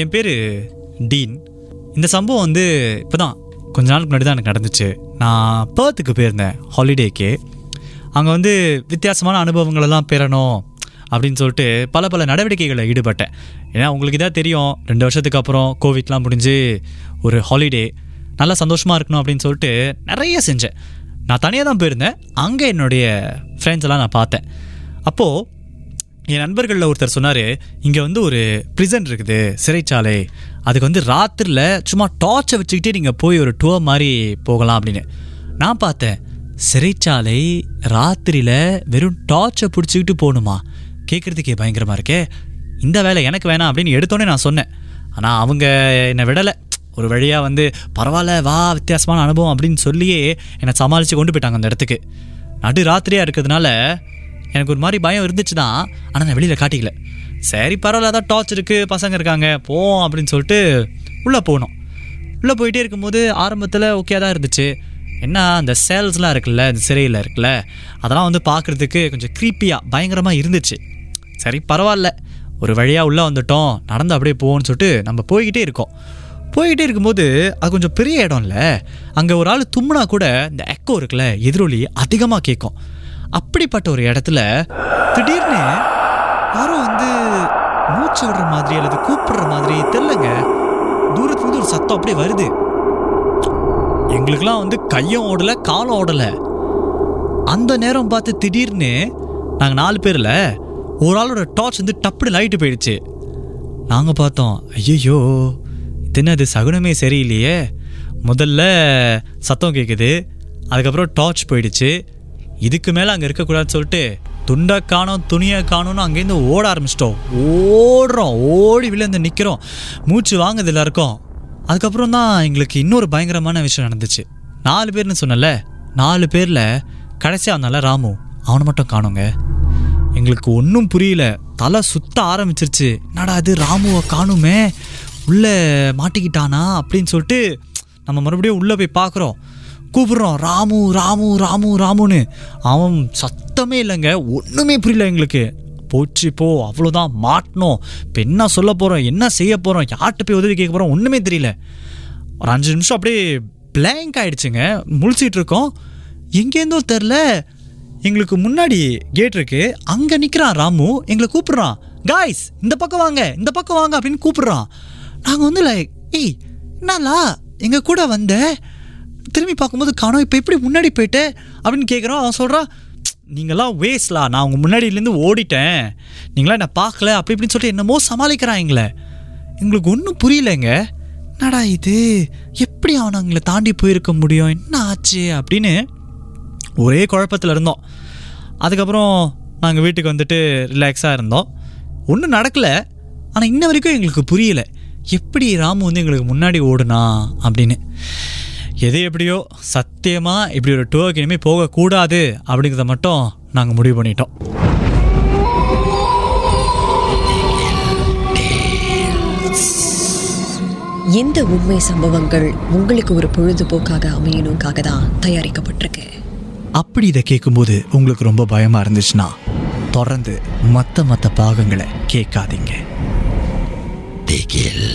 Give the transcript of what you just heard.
என் பேர் டீன். இந்த சம்பவம் வந்து இப்போ தான் கொஞ்ச நாளுக்கு முன்னாடி தான் எனக்கு நடந்துச்சு. நான் பேர்த்துக்கு போயிருந்தேன் ஹாலிடேக்கு. அங்கே வந்து வித்தியாசமான அனுபவங்களெல்லாம் பெறணும் அப்படின்னு சொல்லிட்டு பல பல நடவடிக்கைகளில் ஈடுபட்டேன். ஏன்னா உங்களுக்கு இதாக தெரியும் ரெண்டு வருஷத்துக்கு அப்புறம் கோவிட்லாம் முடிஞ்சு ஒரு ஹாலிடே நல்லா சந்தோஷமாக இருக்கணும் அப்படின்னு சொல்லிட்டு நிறைய செஞ்சேன். நான் தனியாக தான் போயிருந்தேன் அங்கே என்னுடைய ஃப்ரெண்ட்ஸ் எல்லாம் நான் பார்த்தேன். அப்போது என் நண்பர்களில் ஒருத்தர் சொன்னார் இங்கே வந்து ஒரு ப்ரிசன் இருக்குது சிறைச்சாலை. அதுக்கு வந்து ராத்திரியில் சும்மா டார்ச்சை வச்சுக்கிட்டே நீங்கள் போய் ஒரு டூர் மாதிரி போகலாம் அப்படின்னு. நான் பார்த்தேன் சிறைச்சாலை ராத்திரியில் வெறும் டார்ச்சை பிடிச்சிக்கிட்டு போகணுமா? கேட்குறதுக்கே பயங்கரமாக இருக்கே. இந்த வேலை எனக்கு வேணாம் அப்படின்னு எடுத்தோன்னே நான் சொன்னேன். ஆனால் அவங்க என்னை விடலை. ஒரு வழியாக வந்து பரவாயில்ல வா வித்தியாசமான அனுபவம் அப்படின்னு சொல்லியே என்னை சமாளித்து கொண்டு போயிட்டாங்க அந்த இடத்துக்கு. நடு ராத்திரியாக இருக்கிறதுனால எனக்கு ஒரு மாதிரி பயம் இருந்துச்சு தான் ஆனால் நான் வெளியில் காட்டிக்கல. சரி பரவாயில்ல அதான் டார்ச் இருக்குது பசங்க இருக்காங்க போவோம் அப்படின்னு சொல்லிட்டு உள்ளே போனோம். உள்ளே போயிட்டே இருக்கும்போது ஆரம்பத்தில் ஓகே தான் இருந்துச்சு. என்ன அந்த சேல்ஸ்லாம் இருக்குல்ல இந்த சிறையில் இருக்குல்ல அதெல்லாம் வந்து பார்க்குறதுக்கு கொஞ்சம் க்ரீப்பியாக பயங்கரமாக இருந்துச்சு. சரி பரவாயில்ல ஒரு வழியாக உள்ளே வந்துட்டோம் நடந்து அப்படியே போவோம்னு சொல்லிட்டு நம்ம போய்கிட்டே இருக்கோம். போய்கிட்டே இருக்கும்போது அது கொஞ்சம் பெரிய இடம் இல்லை அங்கே ஒரு ஆள் தும்முனா கூட இந்த எக்கோ இருக்குல்ல எதிரொலி அதிகமாக கேட்கும் அப்படிப்பட்ட ஒரு இடத்துல திடீர்னு யாரோ வந்து மூச்சு விடுற மாதிரி அல்லது கூப்பிடுற மாதிரி தெரிலங்க தூரத்துலேருந்து ஒரு சத்தம் அப்படியே வருது. எங்களுக்கெல்லாம் வந்து கையும் ஓடலை காலும் ஓடலை. அந்த நேரம் பார்த்து திடீர்னு நாங்கள் நாலு பேரில் ஒரு ஆளோட டார்ச் வந்து டப்புனு லைட்டு போயிடுச்சு. நாங்கள் பார்த்தோம் ஐயோ இது சகுனமே சரியில்லையே. முதல்ல சத்தம் கேட்குது அதுக்கப்புறம் டார்ச் போயிடுச்சு. இதுக்கு மேலே அங்கே இருக்கக்கூடாதுன்னு சொல்லிட்டு துண்டை காணோம் துணியை காணும்னு அங்கேருந்து ஓட ஆரம்பிச்சிட்டோம். ஓடுறோம் ஓடி விழுந்து நிற்கிறோம் மூச்சு வாங்குது எல்லாருக்கும். அதுக்கப்புறம் தான் எங்களுக்கு இன்னொரு பயங்கரமான விஷயம் நடந்துச்சு. நாலு பேர்னு சொன்னல நாலு பேரில் கடைசியாக இருந்தால ராமு அவனை மட்டும் காணோங்க. எங்களுக்கு ஒன்றும் புரியல. தலை சுத்த ஆரம்பிச்சிருச்சு. என்னடா அது ராமுவை காணுமே உள்ளே மாட்டிக்கிட்டானா? அப்படின்னு சொல்லிட்டு நம்ம மறுபடியும் உள்ளே போய் பார்க்குறோம். கூப்பிட்றோம் ராமு ராமு ராமு ராமுன்னு. அவன் சத்தமே இல்லைங்க ஒன்றுமே புரியல எங்களுக்கு. போச்சு போ அவ்வளோதான் மாட்டினோம் இப்போ என்ன சொல்ல போகிறோம் என்ன செய்ய போகிறோம் யார்கிட்ட போய் உதவி கேட்க போகிறோம் ஒன்றுமே தெரியல. ஒரு அஞ்சு நிமிஷம் அப்படியே பிளாங்க் ஆகிடுச்சுங்க முழிச்சிட்டு இருக்கோம். எங்கேருந்தோ தெரில எங்களுக்கு முன்னாடி கேட் இருக்கு. அங்கே நிற்கிறான் ராமு எங்களை கூப்பிட்றான். காய்ஸ் இந்த பக்கம் வாங்க இந்த பக்கம் வாங்க அப்படின்னு கூப்பிட்றான். நாங்கள் வந்து லைக் ஏய் என்னலா எங்கள் கூட வந்த? திரும்பி பார்க்கும்போது காணோம் இப்போ எப்படி முன்னாடி போயிட்டு? அப்படின்னு கேட்குறோம் அவன் சொல்கிறான் நீங்களாம் வேஸ்ட்லா நான் உங்கள் முன்னாடியிலேருந்து ஓடிட்டேன். நீங்களாம் என்ன பார்க்கல அப்படி இப்படின்னு சொல்லிட்டு என்னமோ சமாளிக்கிறான் எங்களை. எங்களுக்கு ஒன்றும் புரியலைங்க. என்னடா இது? எப்படி அவன் எங்களை தாண்டி போயிருக்க முடியும்? என்ன ஆச்சு? அப்படின்னு ஒரே குழப்பத்தில் இருந்தோம். அதுக்கப்புறம் நாங்கள் வீட்டுக்கு வந்துட்டு ரிலாக்ஸாக இருந்தோம். ஒன்றும் நடக்கலை. ஆனால் இன்ன வரைக்கும் எங்களுக்கு புரியல. எப்படி ராமு வந்து எங்களுக்கு முன்னாடி ஓடுனா அப்படின்னு. எது எப்படியோ சத்தியமாக இப்படி ஒரு டூருக்கு இனிமேல் போகக்கூடாது அப்படிங்கிறத மட்டும் நாங்கள் முடிவு பண்ணிட்டோம். இந்த உண்மை சம்பவங்கள் உங்களுக்கு ஒரு பொழுதுபோக்காக அமையணுக்காக தான் தயாரிக்கப்பட்டிருக்கு. அப்படி இதை கேட்கும்போது உங்களுக்கு ரொம்ப பயமாக இருந்துச்சுன்னா தொடர்ந்து மற்ற மற்ற பாகங்களை கேட்காதீங்க. திகில்